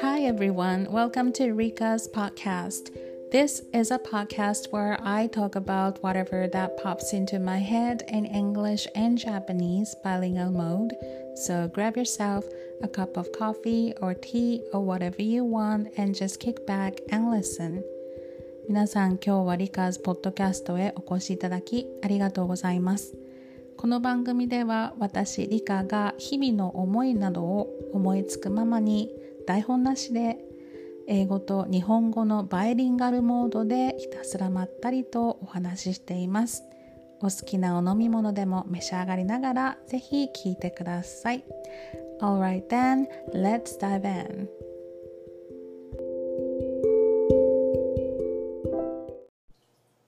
Hi everyone, welcome to Rika's podcast. This is a podcast where I talk about whatever that pops into my head in English and Japanese bilingual mode. So grab yourself a cup of coffee or tea or whatever you want and just kick back and listen. 皆さん今日はリカーズポッドキャストへお越しいただきありがとうございます。この番組では私リカが日々の思いなどを思いつくままに 台本なしで英語と日本語のバイリンガルモードでひたすらまったりとお話ししています。お好きなお飲み物でも召し上がりながらぜひ聞いてください。Alright then, let's dive in.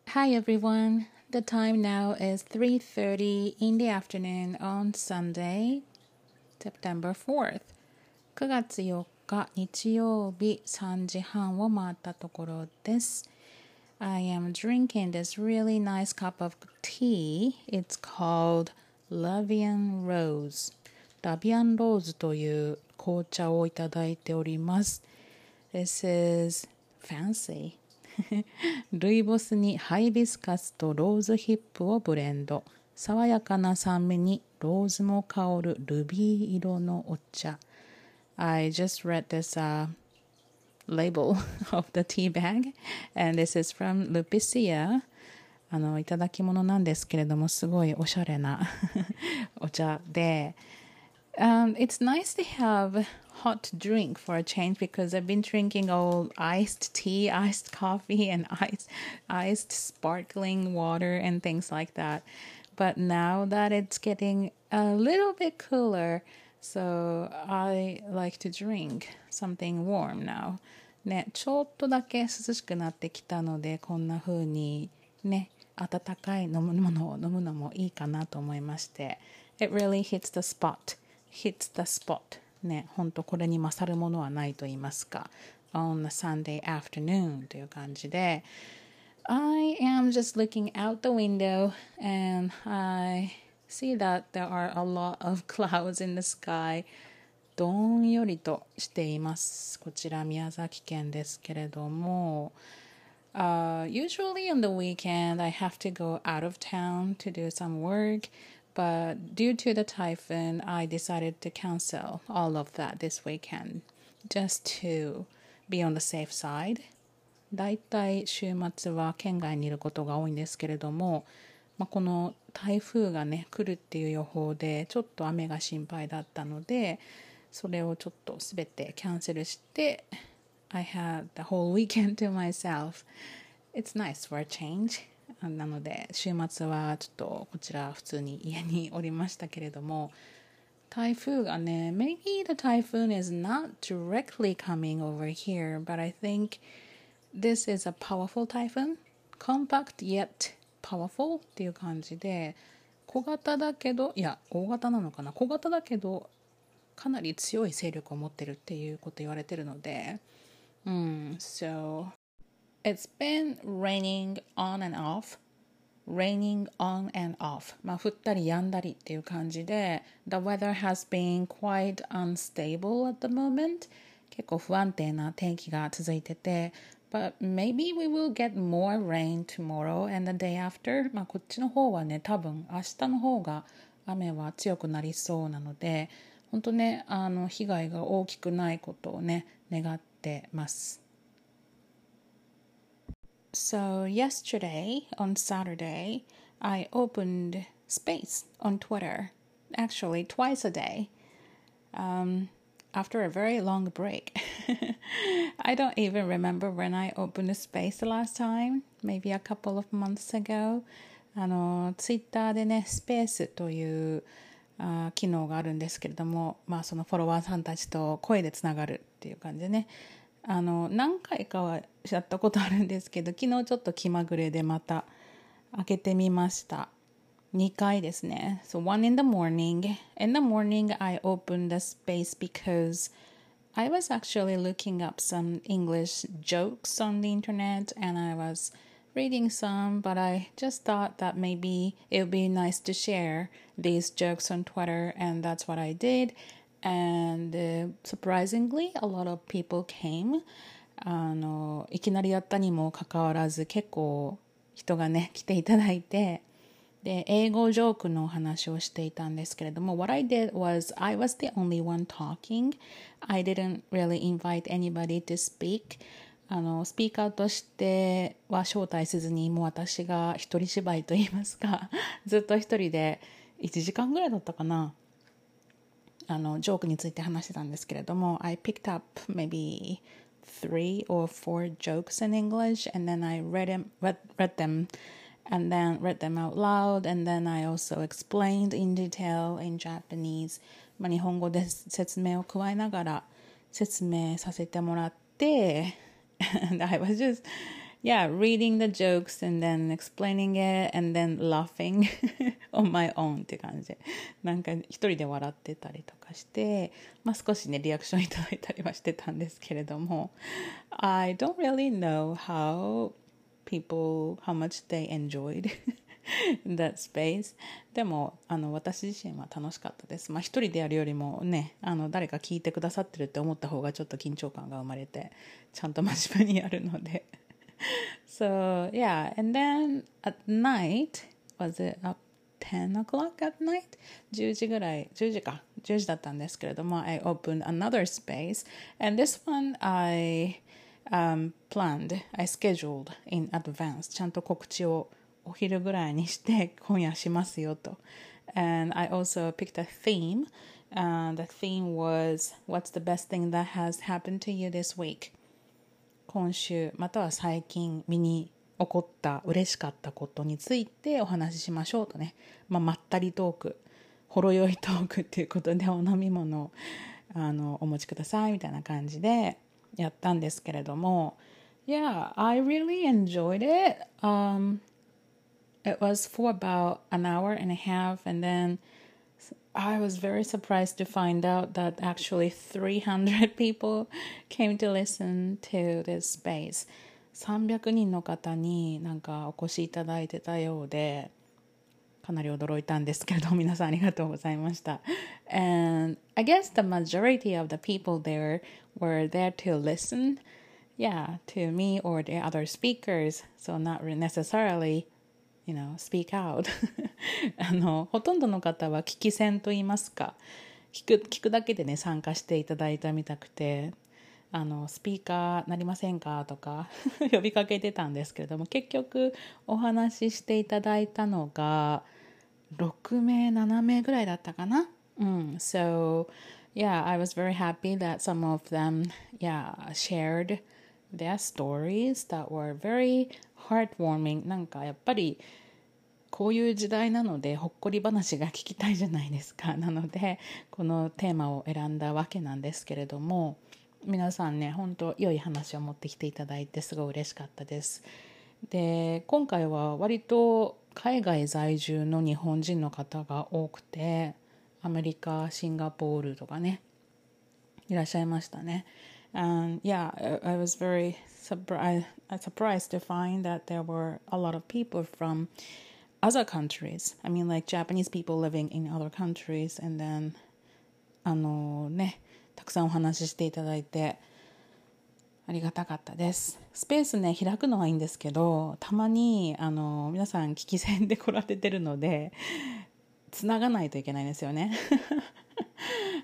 Hi everyone. The time now is 3:30 in the afternoon on Sunday, September 4th. 9月4日日曜日3時半を回ったところです。I am drinking this really nice cup of tea. It's called Lavian Rose. ラビアンローズという紅茶をいただいております。This is fancy. ルイボスにハイビスカスとローズヒップをブレンド。爽やかな酸味にローズも香るルビー色のお茶。I just read this uh, label of the tea bag, and this is from Lupicia. あのいただき物なんですけれどもすごいおしゃれなお茶で、um, It's nice to have hot drink for a change because I've been drinking all iced tea, iced coffee, and iced, iced sparkling water and things like that. But now that it's getting a little bit cooler, So I like to drink something warm now. ね、ちょっとだけ涼しくなってきたので、こんな風にね、温かい飲むものを飲むのもいいかなと思いまして。It really hits the spot. hits the spot. ね、ほんとこれに勝るものはないと言いますか。on a Sunday afternoon という感じで。I am just looking out the window and I see that there are a lot of clouds in the sky どんよりとしていますこちら宮崎県ですけれども Uh, usually on the weekend, I have to go out of town to do some work, but due to the typhoon, I decided to cancel all of that this weekend just to be on the safe side. だいたい週末は県外にいることが多いんですけれども、 まあ、この台風がね来るっていう予報でちょっと雨が心配だったのでそれをちょっと全てキャンセルして I had the whole weekend to myself It's nice for a change なので週末はちょっとこちら普通に家におりましたけれども台風がね maybe the typhoon is not directly coming over here but I think this is a powerful typhoon compact yet powerful っていう感じで小型だけどいや大型なのかな小型だけどかなり強い勢力を持ってるっていうこと言われてるのでうん so it's been raining on and off raining on and off まあ降ったり止んだりっていう感じで the weather has been quite unstable at the moment 結構不安定な天気が続いてて But maybe we will get more rain tomorrow and the day after. まあこっちの方はね、多分明日の方が雨は強くなりそうなので、本当ね、あの被害が大きくないことをね、願ってます。So yesterday on Saturday, I opened space on Twitter, actually twice a day. Um, after a very long break. I don't even remember when I opened a space the last time, maybe a couple of months ago. あの、ツイッターでね、スペースというあ機能があるんですけれども、まあそのフォロワーさんたちと声でつながるっていう感じでね、あの、何回かはやったことあるんですけど、昨日ちょっと気まぐれでまた開けてみました。2回ですね。So one in the morning. In the morning, I opened the space because I was actually looking up some English jokes on the internet and I was reading some, but I just thought that maybe it would be nice to share these jokes on Twitter, and that's what I did. and uh, surprisingly a lot of people came あのいきなりやったにもかかわらず結構人がね来ていただいて で英語ジョークのお話をしていたんですけれども What I did was I was the only one talking I didn't really invite anybody to speak あのスピーカーとしては招待せずにもう私が一人芝居といいますかずっと一人で1時間ぐらいだったかなあのジョークについて話してたんですけれども I picked up maybe three or four jokes in English and then I read them read, read them and then read them out loud and then I also explained in detail in Japanese まあ日本語で説明を加えながら説明させてもらって and I was just yeah reading the jokes and then explaining it and then laughing on my own って感じなんか一人で笑ってたりとかしてまあ少しねリアクションいただいたりはしてたんですけれども I don't really know how people how much they enjoyed that space でもあの私自身は楽しかったですまあ一人でやるよりもねあの誰か聞いてくださってるって思った方がちょっと緊張感が生まれてちゃんと真面目にやるので so yeah and then at night was it up 10 o'clock at night 10時ぐらい10時か10時だったんですけれども I opened another space and this one I um, planned I scheduled in advance ちゃんと告知をお昼ぐらいにして今夜しますよと and I also picked a theme uh, the theme was what's the best thing that has happened to you this week 今週または最近身に起こった嬉しかったことについてお話ししましょうとね、まあ、まったりトークほろ酔いトークっていうことでお飲み物をあのお持ちくださいみたいな感じでやったんですけれども Yeah, I really enjoyed it. Um, it was for about an hour and a half and then I was very surprised to find out that actually 300 people came to listen to this space. 300人の方になんかお越しいただいてたようで かなり驚いたんですけれど皆さんありがとうございました and I guess the majority of the people there were there to listen yeah to me or the other speakers so not necessarily you know speak out あのほとんどの方は聞き戦と言いますか聞く聞くだけでね参加していただいたみたくてあのスピーカーなりませんかとか呼びかけてたんですけれども結局お話ししていただいたのが6名7名ぐらいだったかな？うん。So yeah I was very happy that some of them yeah shared their stories that were very heartwarming. なんかやっぱりこういう時代なのでほっこり話が聞きたいじゃないですか。なのでこのテーマを選んだわけなんですけれども皆さんね本当良い話を持ってきていただいてすごい嬉しかったです。で今回は割と海外在住の日本人の方が多くてアメリカシンガポールとかねいらっしゃいましたね and yeah I was very surprised surprised to find that there were a lot of people from other countries I mean like Japanese people living in other countries and then あのねたくさんお話ししていただいてありがたかったですスペースね開くのはいいんですけどたまにあの皆さん聞き戦で来られてるのでつながないといけないんですよね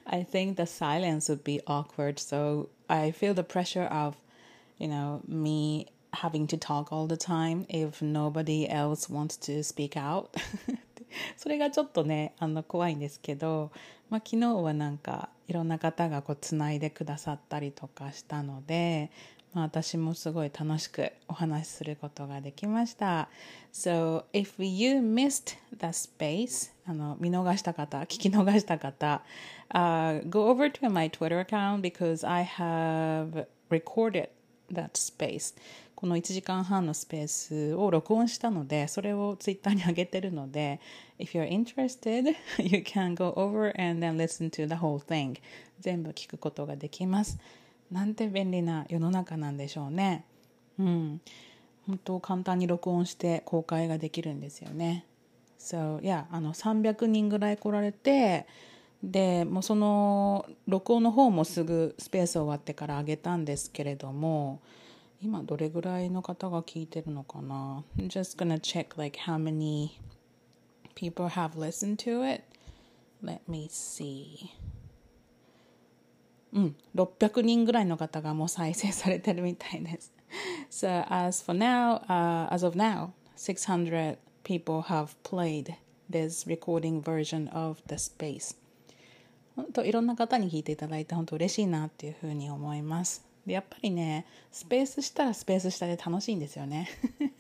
I think the silence would be awkward so I feel the pressure of you know me having to talk all the time if nobody else wants to speak out それがちょっとねあの怖いんですけど、まあ、昨日はなんかいろんな方がこうつないでくださったりとかしたので、まあ、私もすごい楽しくお話しすることができました。So if you missed the space あの見逃した方聞き逃した方、uh, go over to my Twitter account because I have recorded that space この1時間半のスペースを録音したのでそれをツイッターに上げてるので If you're interested you can go over and then listen to the whole thing. 全部聞くことができます。なんて便利な世の中なんでしょうね。うん。本当簡単に録音して公開ができるんですよね。So yeah あの300人ぐらい来られてでもうその録音の方もすぐスペース終わってから上げたんですけれども今どれぐらいの方が聞いてるのかな I'm just gonna check like how many people have listened to it let me see うん600人ぐらいの方がもう再生されてるみたいです So as for now、uh, as of now 600 people have played this recording version of the space 本当いろんな方に聞いていただいて本当嬉しいなっていうふうに思いますでやっぱりねスペースしたらスペースしたで楽しいんですよね。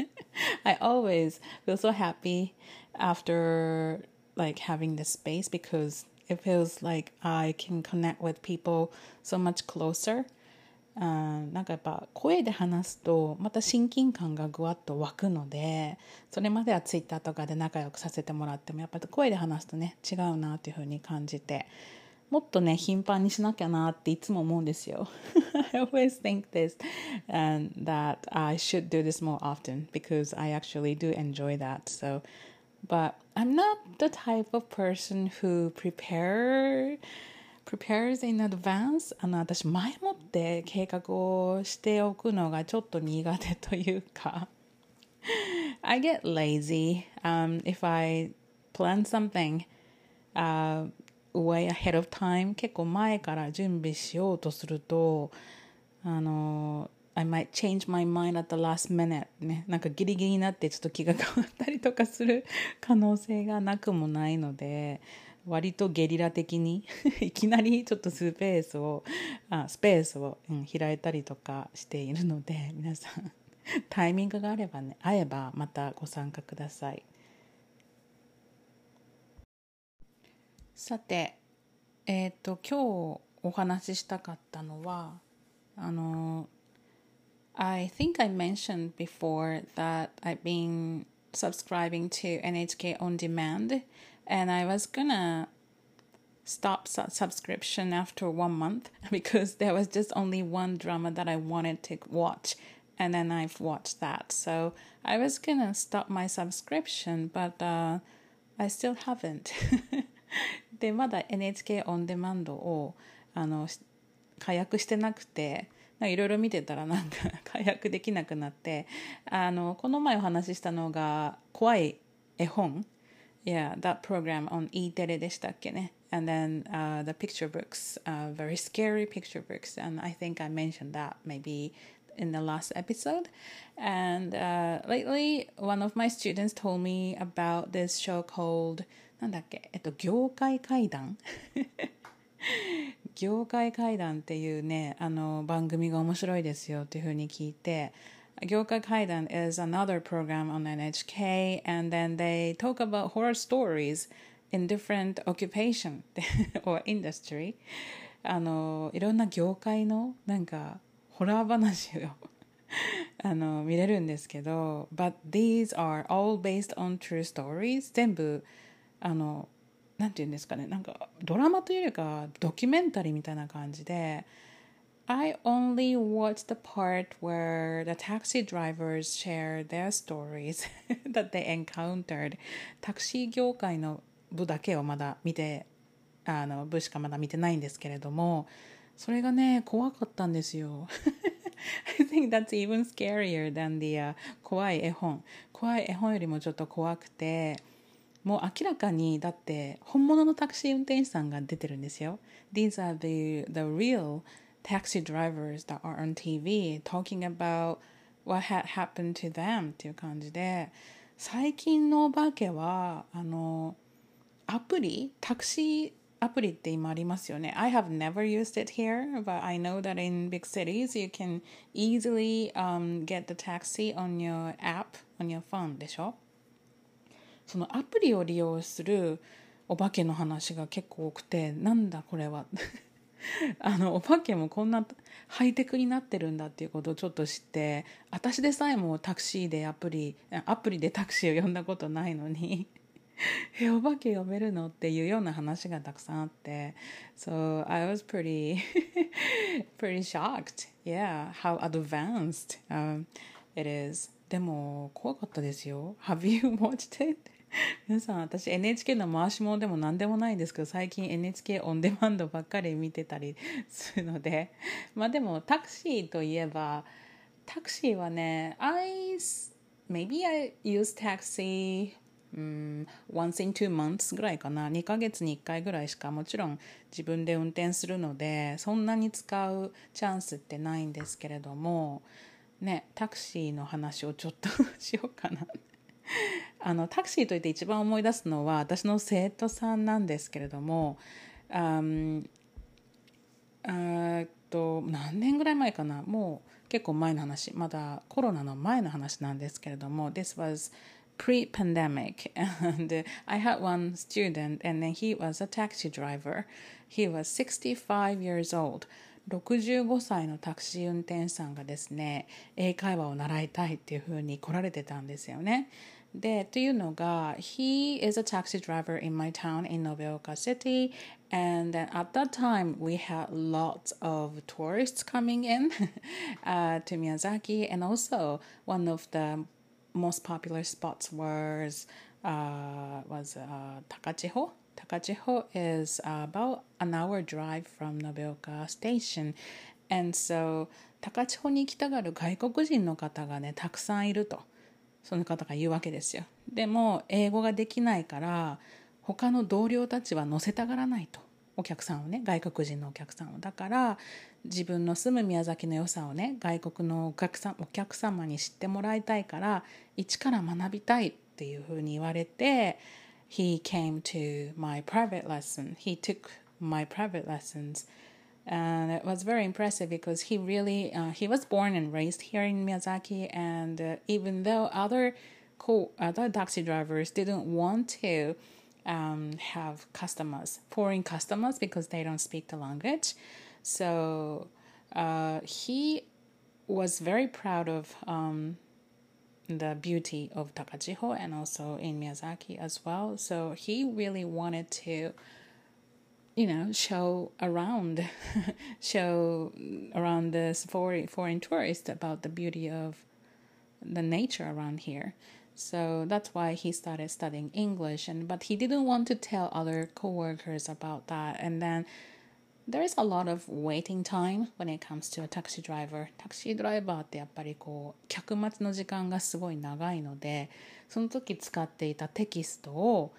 I always feel so happy after like having this space because it feels like I can connect with people so much closer. あなんかやっぱ声で話すとまた親近感がぐわっと湧くのでそれまではツイッターとかで仲良くさせてもらってもやっぱり声で話すとね違うなっていうふうに感じて。もっとね頻繁にしなきゃなっていつも思うんですよ I always think this and that I should do this more often because I actually do enjoy that so but I'm not the type of person who prepare prepares in advance あの私前もって計画をしておくのがちょっと苦手というか I get lazy、um, if I plan something、uh, way ahead of time 結構前から準備しようとするとあの I might change my mind at the last minute ねなんかギリギリになってちょっと気が変わったりとかする可能性がなくもないので割とゲリラ的に いきなりちょっとスペースをあスペースを、うん、開いたりとかしているので皆さんタイミングがあればね会えばまたご参加ください。さて、えっ、ー、と今日お話ししたかったのはあの I think I mentioned before that I've been subscribing to NHK On Demand and I was gonna stop su- subscription after one month because there was just only one drama that I wanted to watch and then I've watched that. So I was gonna stop my subscription, but uh, I still haven't. でまだ NHK オンデマンドをあの解約してなくていろいろ見てたらなんか解約できなくなってあのこの前お話ししたのが怖い絵本 Yeah, that program on E テレでしたっけね And then uh, the picture books, uh, very scary picture books. And I think I mentioned that maybe in the last episode. And uh, lately, one of my students told me about this show called なんだっけ、えっと、業界会談業界会談っていうね、あの番組が面白いですよっていうふうに聞いて、業界会談 is another program on NHK and then they talk about horror stories in different occupation or industry あのいろんな業界のなんかホラー話をあの見れるんですけど but these are all based on true stories 全部あのなんて言うんですかねなんかドラマというよりかドキュメンタリーみたいな感じで I only watched the part where the taxi drivers share their stories that they encountered タクシー業界の部だけをまだ見てあの部しかまだ見てないんですけれどもそれがね怖かったんですよ I think that's even scarier than the、uh, 怖い絵本怖い絵本よりもちょっと怖くてもう明らかにだって本物のタクシー運転手さんが出てるんですよ。These are the, the real taxi drivers that are on TV talking about what had happened to them っていう感じで最近のお化けはあのアプリタクシーアプリって今ありますよね。I have never used it here, but I know that in big cities you can easily、um, get the taxi on your app on your phone でしょそのアプリを利用するお化けの話が結構多くてなんだこれは。あのお化けもこんなハイテクになってるんだっていうことをちょっと知って私でさえもタクシーでアプリアプリでタクシーを呼んだことないのに えお化け呼べるのっていうような話がたくさんあって So I was pretty pretty shocked. Yeah how advanced、um, it is. でも怖かったですよ。Have you watched it? 皆さん私 NHK の回し物でも何でもないんですけど最近 NHK オンデマンドばっかり見てたりするので。まあでもタクシーといえばタクシーはね I maybe I use taxi um, once in two months ぐらいかな。2ヶ月に1回ぐらいしかもちろん自分で運転するのでそんなに使うチャンスってないんですけれどもねタクシーの話をちょっと しようかな あのタクシーといって一番思い出すのは私の生徒さんなんですけれども、um, っと何年ぐらい前かな？もう結構前の話まだコロナの前の話なんですけれども This was pre-pandemic. and I had one student and then he was a taxi driver. He was 65 years old. 65歳のタクシー運転手さんがですね英会話を習いたいっていうふうに来られてたんですよね。で、というのが、He is a taxi driver in my town in Nobeoka City. And at that time, we had lots of tourists coming in uh, to Miyazaki. And also, one of the most popular spots was, uh, was uh, Takachiho. Takachiho is about an hour drive from Nobeoka Station. And so, 高千穂に行きたがる外国人の方がね、たくさんいると。 その方が言うわけですよ。でも英語ができないから他の同僚たちは乗せたがらないとお客さんをね外国人のお客さんをだから自分の住む宮崎の良さをね外国のお客さんお客様に知ってもらいたいから一から学びたいっていうふうに言われて He came to my private lesson. He took my private lessons. And it was very impressive because he really uh, he was born and raised here in Miyazaki. And uh, even though other co- other taxi drivers didn't want to um, have customers foreign customers because they don't speak the language. So uh, he was very proud of um, the beauty of Takachiho and also in Miyazaki as well. So he really wanted to you know show around show around this foreign foreign tourists about the beauty of the nature around here so that's why he started studying english and but he didn't want to tell other coworkers about that and then there is a lot of waiting time when it comes to a taxi driver タクシードライバーってやっぱりこう客待ちの時間がすごい長いのでその時使っていたテキストを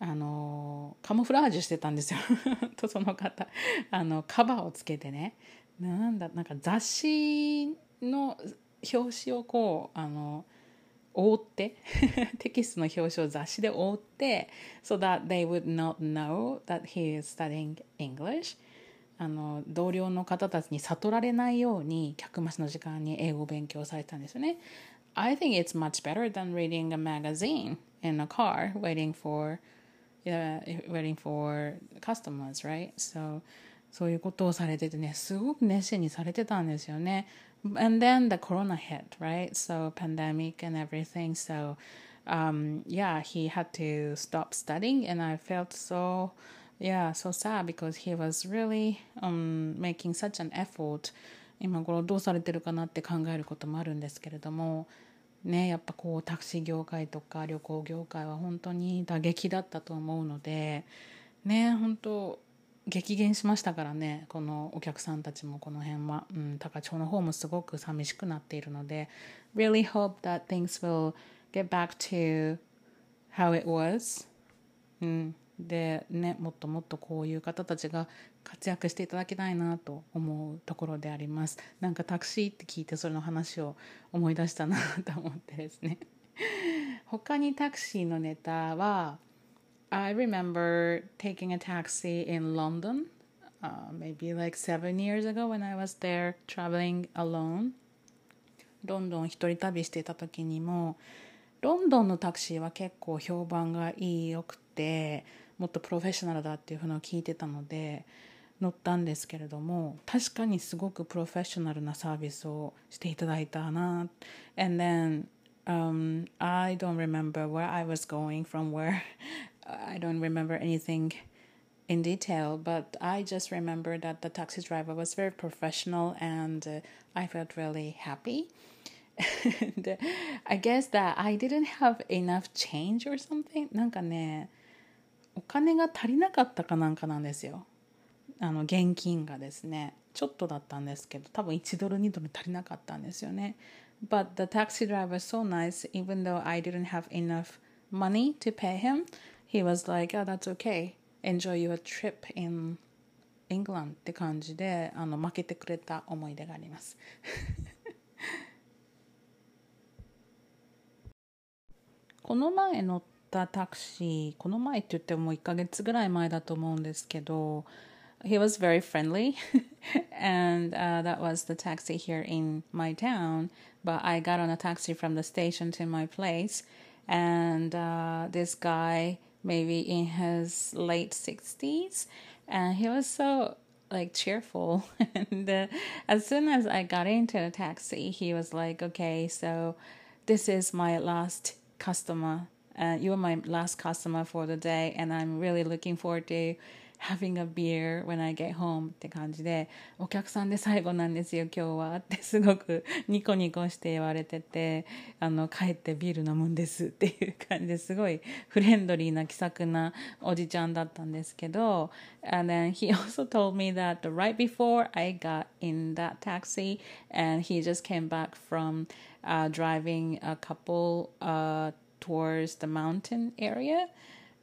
あのカモフラージュしてたんですよ。とその方。あのカバーをつけてね。なんだなんか雑誌の表紙をこうあの覆って。テキストの表紙を雑誌で覆って。So that they would not know that he is studying English. あの同僚の方たちに悟られないように客待ちの時間に英語を勉強されたんですよね。I think it's much better than reading a magazine in a car waiting for yeah, waiting for customers, right? So そういうことをされててね、すごく熱心にされてたんですよね。And then the corona hit, right? So pandemic and everything. So um, yeah, he had to stop studying and I felt so yeah, so sad because he was really um, making such an effort 今頃どうされてるかなって考えることもあるんですけれども ねやっぱこうタクシー業界とか旅行業界は本当に打撃だったと思うのでね本当激減しましたからねこのお客さんたちもこの辺は、うん、高千穂の方もすごく寂しくなっているので Really hope that things will get back to how it was、うん、でねもっともっとこういう方たちが活躍していただきたいなと思うところであります。なんかタクシーって聞いてそれの話を思い出したなと思ってですね。他にタクシーのネタは I remember taking a taxi in London uh, maybe like seven years ago when I was there traveling alone. ロンドン一人旅していた時にもロンドンのタクシーは結構評判がいいよくてもっとプロフェッショナルだっていうふうのを聞いてたので乗ったんですけれども確かにすごくプロフェッショナルなサービスをしていただいたな and then um, I don't remember where I was going from where I don't remember anything in detail but I just remember that the taxi driver was very professional and uh, I felt really happy and I guess that I didn't have enough change or something なんかね お金が足りなかったかなんかなんですよあの現金がですねちょっとだったんですけど多分1ドル2ドル足りなかったんですよね But the taxi driver was so nice even though I didn't have enough money to pay him he was like oh that's okay enjoy your trip in England って感じであの負けてくれた思い出がありますこの前乗っタクシーこの前って言っても1ヶ月ぐらい前だと思うんですけど he was very friendly and uh, that was the taxi here in my town but i got on a taxi from the station to my place and uh, this guy maybe in his late 60s and he was so like cheerful and uh, as soon as i got into the taxi he was like okay so this is my last customer uh, you are my last customer for the day and i'm really looking forward to having a beer when I get home って感じでお客さんで最後なんですよ今日はってすごくニコニコして言われててあの帰ってビール飲むんですっていう感じですごいフレンドリーな気さくなおじちゃんだったんですけど and then he also told me that right before I got in that taxi and he just came back from uh, driving a couple uh, towards the mountain area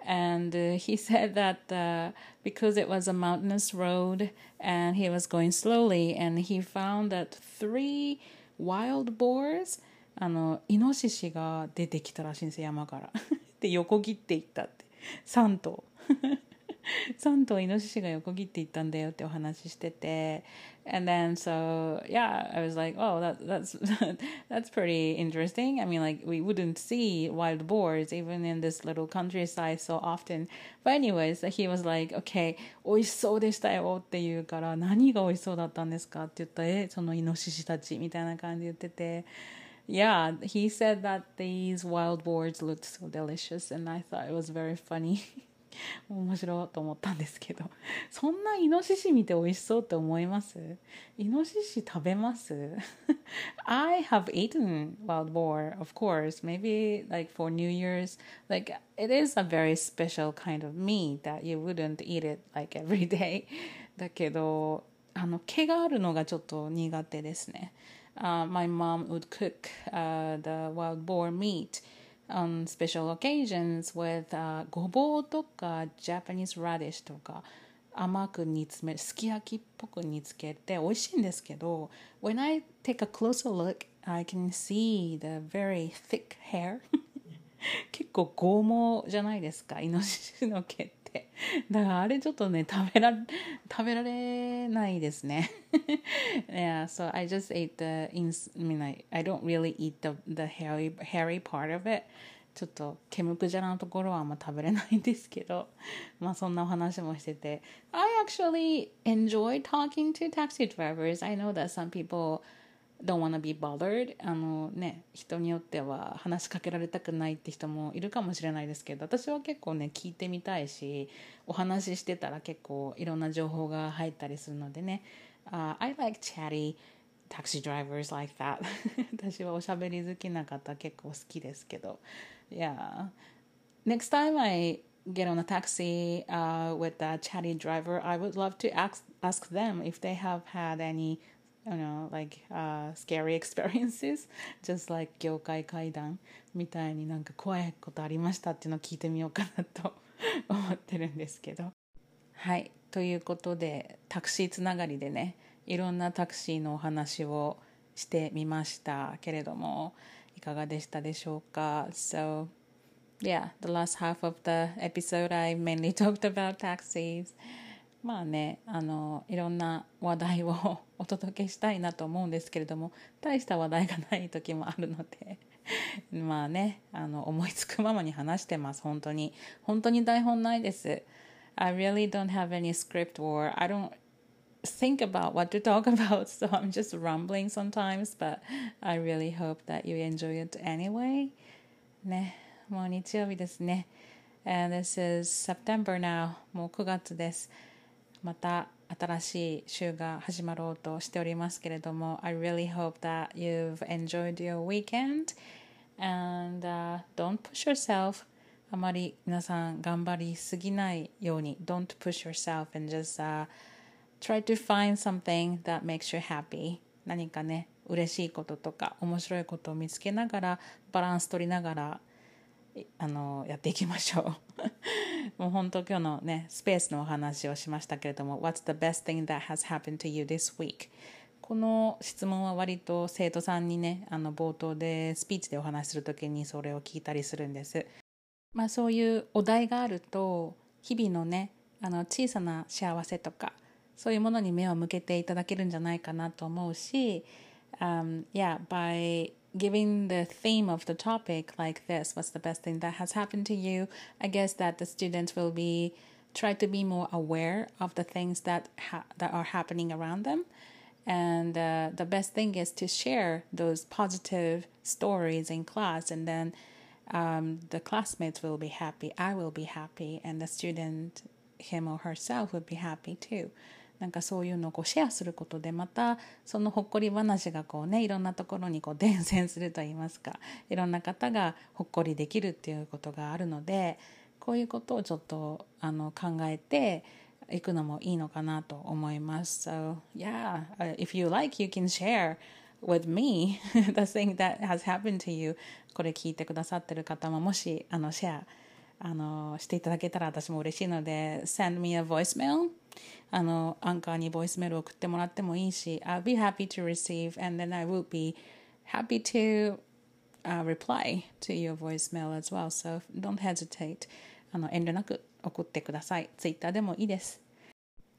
and uh, he said that uh, because it was a mountainous road and he was going slowly and he found that three wild boars あのイノシシが出てきたらしいんですよ山からで横切っていったって3頭3頭イノシシが横切っていったんだよってお話ししてて and then so yeah I was like oh that that's that's pretty interesting I mean like we wouldn't see wild boars even in this little countryside so often but anyways he was like okay 美味しそうでしたよって言うから何が美味しそうだったんですかって言ったらえそのイノシシたちみたいな感じで言ってて yeah, he said that these wild boars looked so delicious, and I thought it was very funny. 面白いと思ったんですけどそんなイノシシ見て美味しそうって思いますイノシシ食べます I have eaten wild boar of course maybe like for New Year's like it is a very special kind of meat that you wouldn't eat it like every day だけどあの毛があるのがちょっと苦手ですね、uh, My mom would cook、uh, the wild boar meat on special occasions with、uh, ごぼうとか Japanese radish とか甘く煮詰めるすき焼きっぽく煮つけて美味しいんですけど When I take a closer look I can see the very thick hair 結構剛毛じゃないですかイノシシの毛って だからあれちょっとね食べら食べられないですね yeah so I just ate the in I mean I, I don't really eat the, the hairy, hairy part of it ちょっとケムクジャラのところはあんま食べれないんですけどまあそんなお話もしてて I actually enjoy talking to taxi drivers I know that some people don't wanna be bothered あのね人によっては話しかけられたくないって人もいるかもしれないですけど私は結構ね聞いてみたいしお話ししてたら結構いろんな情報が入ったりするのでね、uh, I like chatty taxi drivers like that 私はおしゃべり好きな方結構好きですけど yeah next time I get on a taxi uh, with a chatty driver I would love to ask ask them if they have had any you know like uh, scary experiences just like 業界怪談みたいになんか怖いことありましたっていうのを聞いてみようかなと 思ってるんですけど。はい。ということでタクシーつながりでねいろんなタクシーのお話をしてみましたけれどもいかがでしたでしょうか？So yeah the last half of the episode I mainly talked about taxis. まあねあのいろんな話題をお届けしたいなと思うんですけれども大した話題がない時もあるのでまあねあの思いつくままに話してます本当に本当に台本ないです I really don't have any script or I don't think about what to talk about so I'm just rambling sometimes but I really hope that you enjoy it anyway ねもう日曜日ですね And this is September now もう9月ですまた新しい週が始まろうとしておりますけれども I really hope that you've enjoyed your weekend and、uh, don't push yourself あまり皆さん頑張りすぎないように don't push yourself and just、uh, try to find something that makes you happy 何かね嬉しいこととか面白いことを見つけながらバランス取りながらあのやっていきましょう もう本当今日のねスペースのお話をしましたけれども What's the best thing that has happened to you this week? この質問は割と生徒さんにねあの冒頭でスピーチでお話しする時にそれを聞いたりするんですまあそういうお題があると日々のねあの小さな幸せとかそういうものに目を向けていただけるんじゃないかなと思うし um, yeah, by giving the theme of the topic like this, what's the best thing that has happened to you? I guess that the students will be try to be more aware of the things that ha- that are happening around them. And uh, the best thing is to share those positive stories in class, and then um, the classmates will be happy. I will be happy, and the student, him or herself, will be happy too. なんかそういうのをこうシェアすることでまたそのほっこり話がこうねいろんなところにこう 伝染するといいますかいろんな方がほっこりできるっていうことがあるのでこういうことをちょっとあの考えていくのもいいのかなと思います。So yeah, if you like, you can share with me the thing that has happened to you これ聞いてくださってる方ももしあのシェアあのしていただけたら私も嬉しいので send me a voicemail あのアンカーにボイスメールを送ってもらってもいいし I'll be happy to receive and then I will be happy to、uh, reply to your voicemail as well so don't hesitate あの遠慮なく送ってください Twitter でもいいです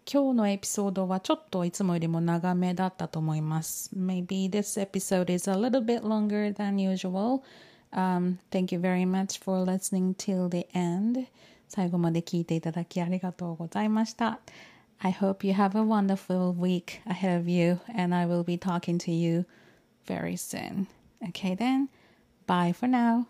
今日のエピソードはちょっといつもよりも長めだったと思います。Maybe this episode is a little bit longer than usual. Um, thank you very much for listening till the end. 最後まで聞いていただきありがとうございました。I hope you have a wonderful week ahead of you, and I will be talking to you very soon. Okay, then, bye for now.